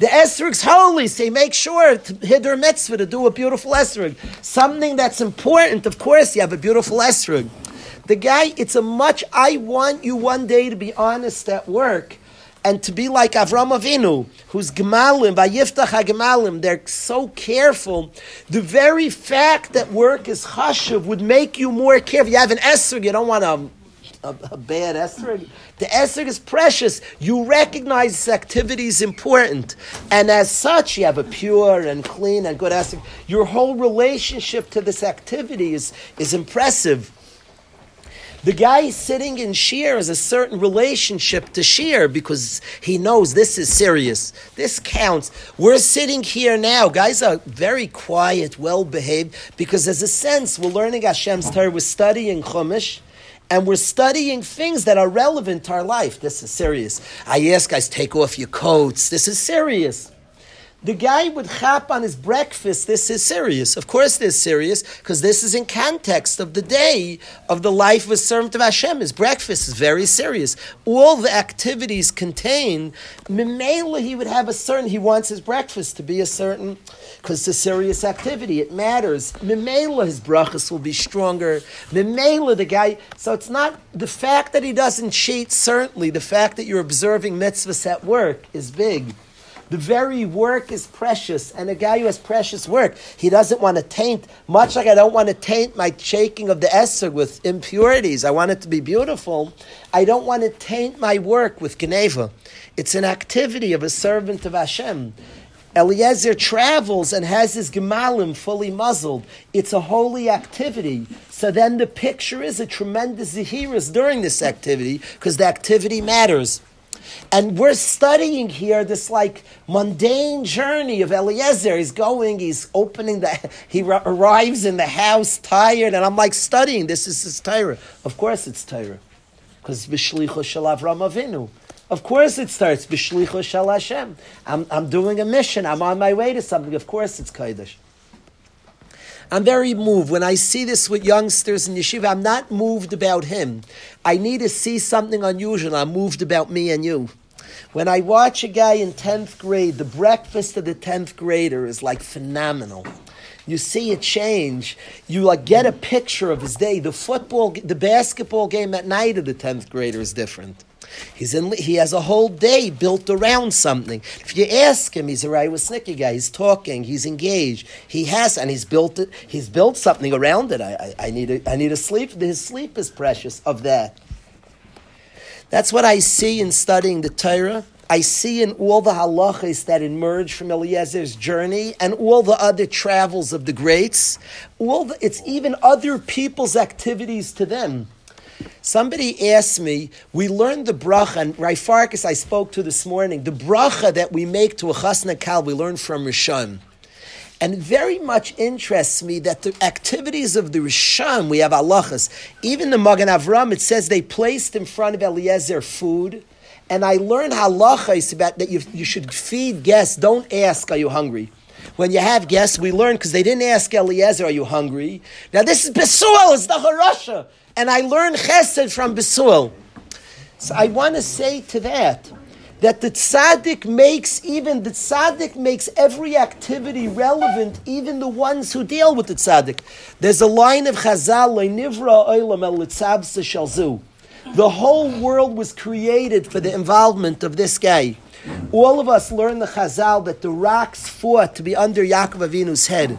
The esrog's holy, so he makes sure to hiddur mitzvah to do a beautiful esrog. Something that's important, of course, you have a beautiful esrog. The guy, it's a much, I want you one day to be honest at work and to be like Avram Avinu, who's Gemalim, Vayiftach HaGemalim, they're so careful. The very fact that work is chashuv would make you more careful. You have an esrog, you don't want a, a, a bad esrog. The esrog is precious. You recognize this activity is important. And as such, you have a pure and clean and good esrog. Your whole relationship to this activity is, is impressive. The guy sitting in shiur has a certain relationship to shiur because he knows this is serious. This counts. We're sitting here now. Guys are very quiet, well behaved, because there's a sense we're learning Hashem's Torah, we're studying Chumash and we're studying things that are relevant to our life. This is serious. I ask guys, take off your coats. This is serious. The guy would chap on his breakfast. This is serious. Of course, this is serious because this is in context of the day of the life of a servant of Hashem. His breakfast is very serious. All the activities contain. Mimela, he would have a certain. He wants his breakfast to be a certain because it's a serious activity. It matters. Mimela, his brachas will be stronger. Mimela, the guy. So it's not the fact that he doesn't cheat. Certainly, the fact that you're observing mitzvahs at work is big. The very work is precious, and a guy who has precious work, he doesn't want to taint, much like I don't want to taint my shaking of the Esser with impurities. I want it to be beautiful. I don't want to taint my work with Geneva. It's an activity of a servant of Hashem. Eliezer travels and has his gemalim fully muzzled. It's a holy activity. So then the picture is a tremendous zahiris during this activity because the activity matters. And we're studying here this like mundane journey of Eliezer. He's going, he's opening the, he arrives in the house tired, and I'm like studying. This is his Torah. Of course it's Torah. Because Bishlicha Shel Avram Avinu. Of course it starts Bishlicha Shel Hashem. I'm, I'm doing a mission. I'm on my way to something. Of course it's Kodesh. I'm very moved. When I see this with youngsters in yeshiva, I'm not moved about him. I need to see something unusual. I'm moved about me and you. When I watch a guy in 10th grade, the breakfast of the 10th grader is like phenomenal. You see a change. You like get a picture of his day. The football, the basketball game at night of the 10th grader is different. He's in, he has a whole day built around something. If you ask him, he's a right with Snicky guy. He's talking. He's engaged. He has, and he's built it. He's built something around it. I, I, I need a, I need a sleep. His sleep is precious of that. That's what I see in studying the Torah. I see in all the halachas that emerge from Eliezer's journey and all the other travels of the greats. All the, it's even other people's activities to them. Somebody asked me, we learned the bracha, and Raifarkas I spoke to this morning, the bracha that we make to a chasna kal, we learned from Rishon. And very much interests me that the activities of the Rishon, we have halachas. Even the Magen Avram, it says they placed in front of Eliezer food. And I learned halachas about that you, you should feed guests. Don't ask, are you hungry? When you have guests, we learn because they didn't ask Eliezer, are you hungry? Now this is Besuel, it's the Harasha. And I learned chesed from Besuel. So I want to say to that, that the tzaddik makes even the tzaddik makes every activity relevant, even the ones who deal with the tzaddik. There's a line of Chazal, nivra oilam el shalzu. The whole world was created for the involvement of this guy. All of us learn the Chazal that the rocks fought to be under Yaakov Avinu's head.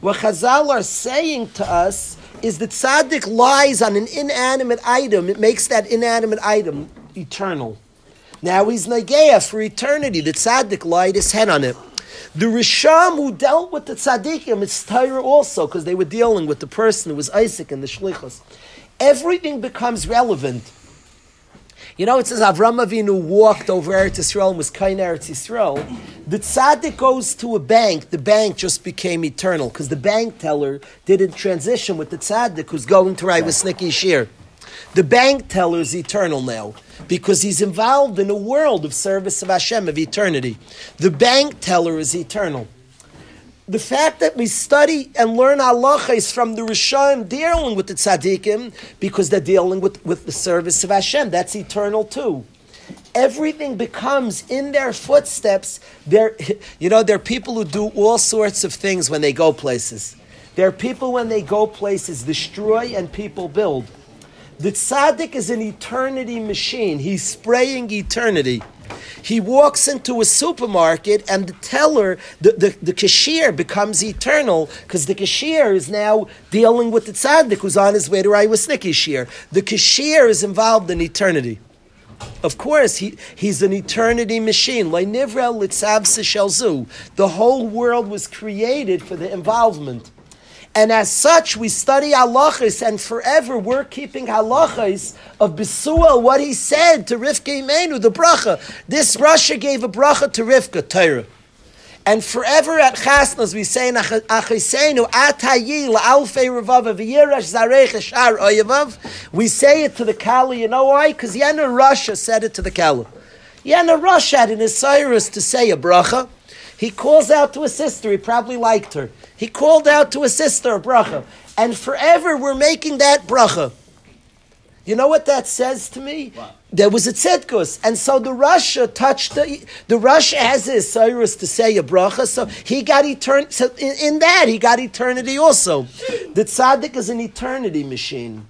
What Chazal are saying to us is that tzaddik lies on an inanimate item. It makes that inanimate item eternal. Now he's Nageya for eternity. The tzaddik lied his head on it. The Risham who dealt with the tzaddikim, it's Torah also, because they were dealing with the person who was Isaac and the Shlichus. Everything becomes relevant. You know, it says Avram Avinu walked over Eretz Yisrael and was kind Eretz Yisrael. The tzaddik goes to a bank. The bank just became eternal because the bank teller didn't transition with the tzaddik who's going to write with Snicky Shir. The bank teller is eternal now because he's involved in a world of service of Hashem of eternity. The bank teller is eternal. The fact that we study and learn halachas from the Rishon dealing with the tzaddikim because they're dealing with, with the service of Hashem, that's eternal too. Everything becomes in their footsteps. There, you know, there are people who do all sorts of things when they go places. There are people when they go places destroy and people build. The tzaddik is an eternity machine. He's spraying eternity. He walks into a supermarket and the teller, the, the, the cashier becomes eternal because the cashier is now dealing with the tzaddik who's on his way to Raiwasniki shir. The cashier is involved in eternity. Of course, he, he's an eternity machine. The whole world was created for the involvement. And as such, we study halachas, and forever we're keeping halachas of Besuel, what he said to Rivka Imenu, the bracha. This rasha gave a bracha to Rivka, Torah. And forever at Chasnas we say in Achisenu Atayi Alfei Ravav V'yirash Zarech Shar Oyavav. We say it to the Kali. You know why? Because Yana rasha said it to the Kali. Yana rasha had an Cyrus to say a bracha. He calls out to his sister. He probably liked her. He called out to his sister, a bracha. And forever we're making that bracha. You know what that says to me? What? There was a tzedkus, and so the rasha touched the the rasha has his Cyrus to say a bracha, so he got eternity. So in, in, that he got eternity also. The tzaddik is an eternity machine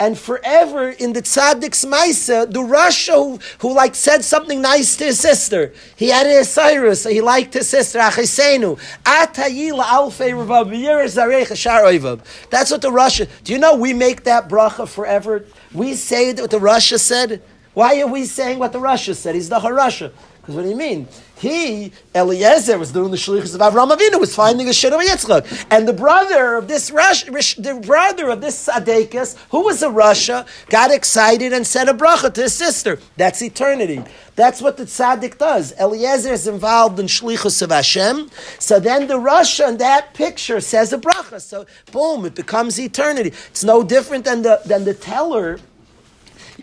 and forever in the tzaddik's maisa, the rasha who, who like said something nice to his sister. He had a Cyrus, he liked his sister. That's what the rasha, do you know we make that bracha forever? We say what the rasha said. Why are we saying what the rasha said? He's the Harasha. Because what do you mean? He, Eliezer, was doing the shlichus of Avram Avinu, was finding a shit of Yitzchak. And the brother of this Rush, the brother of this Sadekas, who was a rasha, got excited and said a bracha to his sister. That's eternity. That's what the tzaddik does. Eliezer is involved in shlichus of Hashem. So then the rasha in that picture says a bracha. So boom, it becomes eternity. It's no different than the than the teller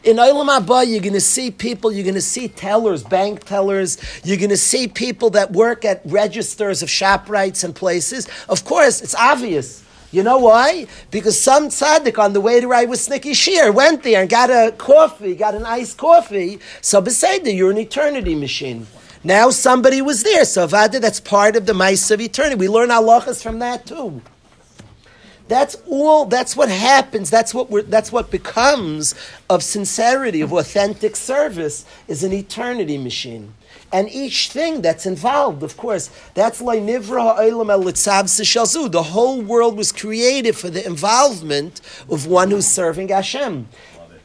in Olam Haba, you're going to see people, you're going to see tellers, bank tellers, you're going to see people that work at registers of ShopRites and places. Of course, it's obvious. You know why? Because some tzaddik on the way to ride with Snicky Shear went there and got a coffee, got an iced coffee. So beside you're an eternity machine. Now somebody was there. So Avada, that's part of the mice of eternity. We learn halachas from that too. That's all. That's what happens. That's what we're, That's what becomes of sincerity, of authentic service, is an eternity machine. And each thing that's involved, of course, that's nivra ha'olam el. The whole world was created for the involvement of one who's serving Hashem.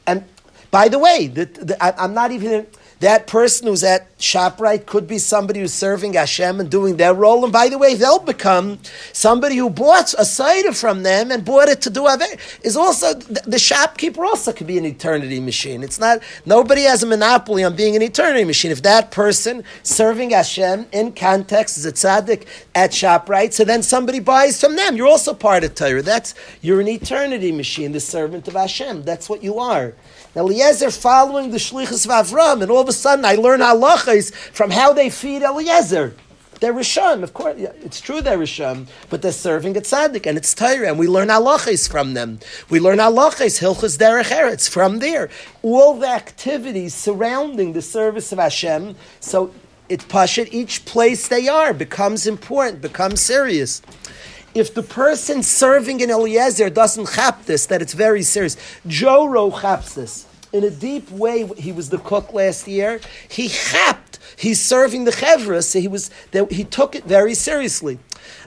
And by the way, the, the, I, I'm not even that person who's at ShopRite could be somebody who's serving Hashem and doing their role. And by the way, they'll become somebody who bought a cider from them and bought it to do Aver. Is also, the shopkeeper also could be an eternity machine. It's not, nobody has a monopoly on being an eternity machine. If that person serving Hashem in context is a tzaddik at ShopRite, so then somebody buys from them. You're also part of Torah. That's, you're an eternity machine, the servant of Hashem. That's what you are. Eliezer following the Shlichus of Avram, and all of a sudden I learn halachas from how they feed Eliezer. They're Rishon, of course. It's true they're Rishon, but they're serving a tzaddik, and it's Torah, and we learn halachas from them. We learn halachas, hilchas derech eretz, from there. All the activities surrounding the service of Hashem, so it's pashit, each place they are becomes important, becomes serious if the person serving in Eliezer doesn't chap this, that it's very serious. Joro chaps this. In a deep way, he was the cook last year. He chapped. He's serving the chevra, so he was. He took it very seriously.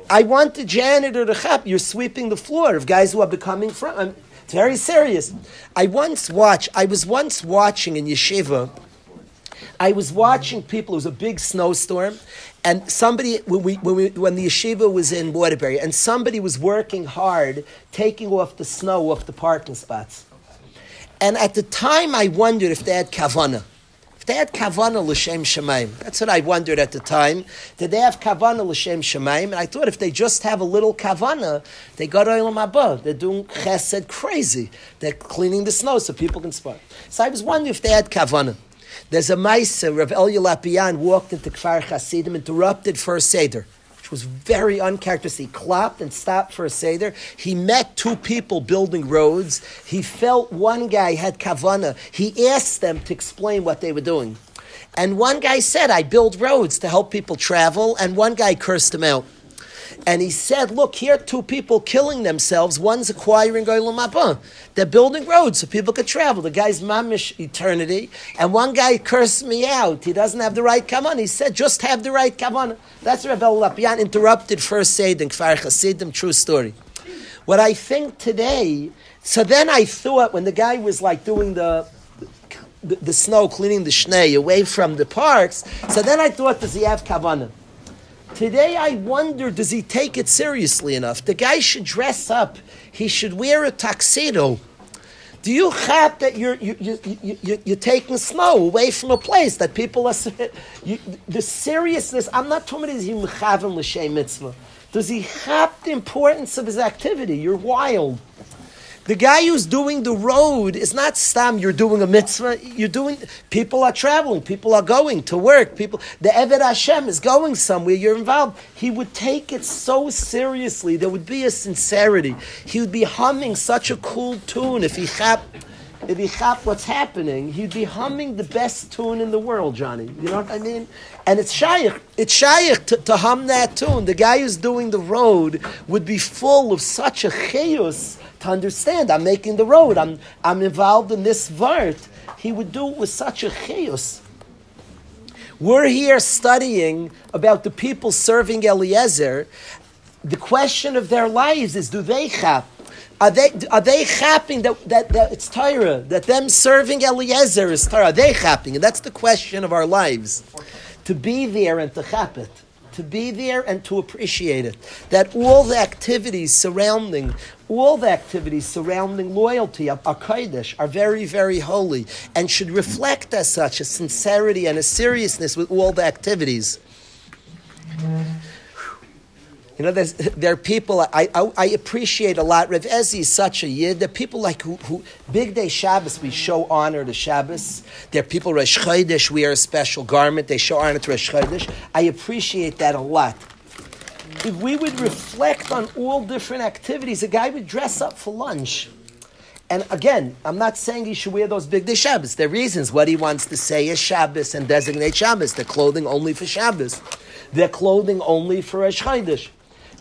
I want the janitor to chap. You're sweeping the floor of guys who are becoming from. Um, it's very serious. I once watched. I was once watching in yeshiva. I was watching people. It was a big snowstorm, and somebody when we, when, we, when the yeshiva was in Waterbury, and somebody was working hard taking off the snow off the parking spots. And at the time, I wondered if they had kavana. If they had kavana l'shem shemaim. That's what I wondered at the time. Did they have kavana l'shem shemaim? And I thought if they just have a little kavana, they got oilam abba. They're doing chesed crazy. They're cleaning the snow so people can spot. So I was wondering if they had kavana. There's a Maisa, Rav Elya Lopian walked into Kfar Hasidim, interrupted for a Seder, which was very uncharacteristic. He clapped and stopped for a Seder. He met two people building roads. He felt one guy had kavana. He asked them to explain what they were doing. And one guy said, I build roads to help people travel, and one guy cursed him out. And he said, Look, here two people killing themselves. One's acquiring Olam Haba. They're building roads so people could travel. The guy's mamish eternity. And one guy cursed me out. He doesn't have the right kavan. He said, Just have the right kavan. That's Rebbe Lopian interrupted first Seyd in Kfar Hasidim. True story. What I think today, so then I thought when the guy was like doing the the, the snow, cleaning the shnei away from the parks. So then I thought, does he have kavanah? Today I wonder, does he take it seriously enough? The guy should dress up. He should wear a tuxedo. Do you have that you're, you, you, you, you're taking snow away from a place that people are... You, the seriousness, I'm not talking about him l'shem mitzvah. Does he have the importance of his activity? You're wild. The guy who's doing the road is not stam. You're doing a mitzvah. You're doing. People are traveling. People are going to work. People. The Eved Hashem is going somewhere. You're involved. He would take it so seriously. There would be a sincerity. He would be humming such a cool tune if he chap. If he chap what's happening, he'd be humming the best tune in the world, Johnny. You know what I mean? And it's shaykh. It's shaykh to, to hum that tune. The guy who's doing the road would be full of such a chaos to understand. I'm making the road. I'm, I'm involved in this vart. He would do it with such a chaos. We're here studying about the people serving Eliezer. The question of their lives is: Do they chap? Are they are they chapping that, that, that it's Torah that them serving Eliezer is Torah? Are they chapping? And that's the question of our lives: to be there and to chap it to be there and to appreciate it. That all the activities surrounding, all the activities surrounding loyalty of are Kodesh, are very, very holy, and should reflect as such a sincerity and a seriousness with all the activities. You know, there are people I, I, I, appreciate a lot. Rev Ezi is such a yid. There are people like who, who big day Shabbos we show honor to Shabbos. There are people Rosh Chodesh wear a special garment. They show honor to Rosh Chodesh. I appreciate that a lot. if we would reflect on all different activities, a guy would dress up for lunch. And again, I'm not saying he should wear those big day Shabbos. There are reasons. What he wants to say is Shabbos and designate Shabbos. They're clothing only for Shabbos. They're clothing only for a Chodesh.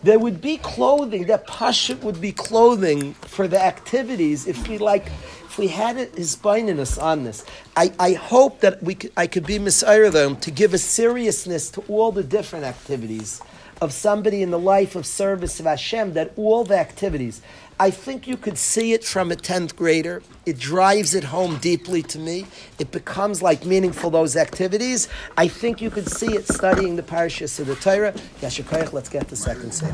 There would be clothing, that Pashut would be clothing for the activities if we like, if we had it, his us on this. I, I hope that we could, I could be Messiah them to give a seriousness to all the different activities of somebody in the life of service of Hashem, that all the activities, I think you could see it from a 10th grader. It drives it home deeply to me. It becomes like meaningful, those activities. I think you could see it studying the parashas of the Torah. Yashikoyach, let's get the second set.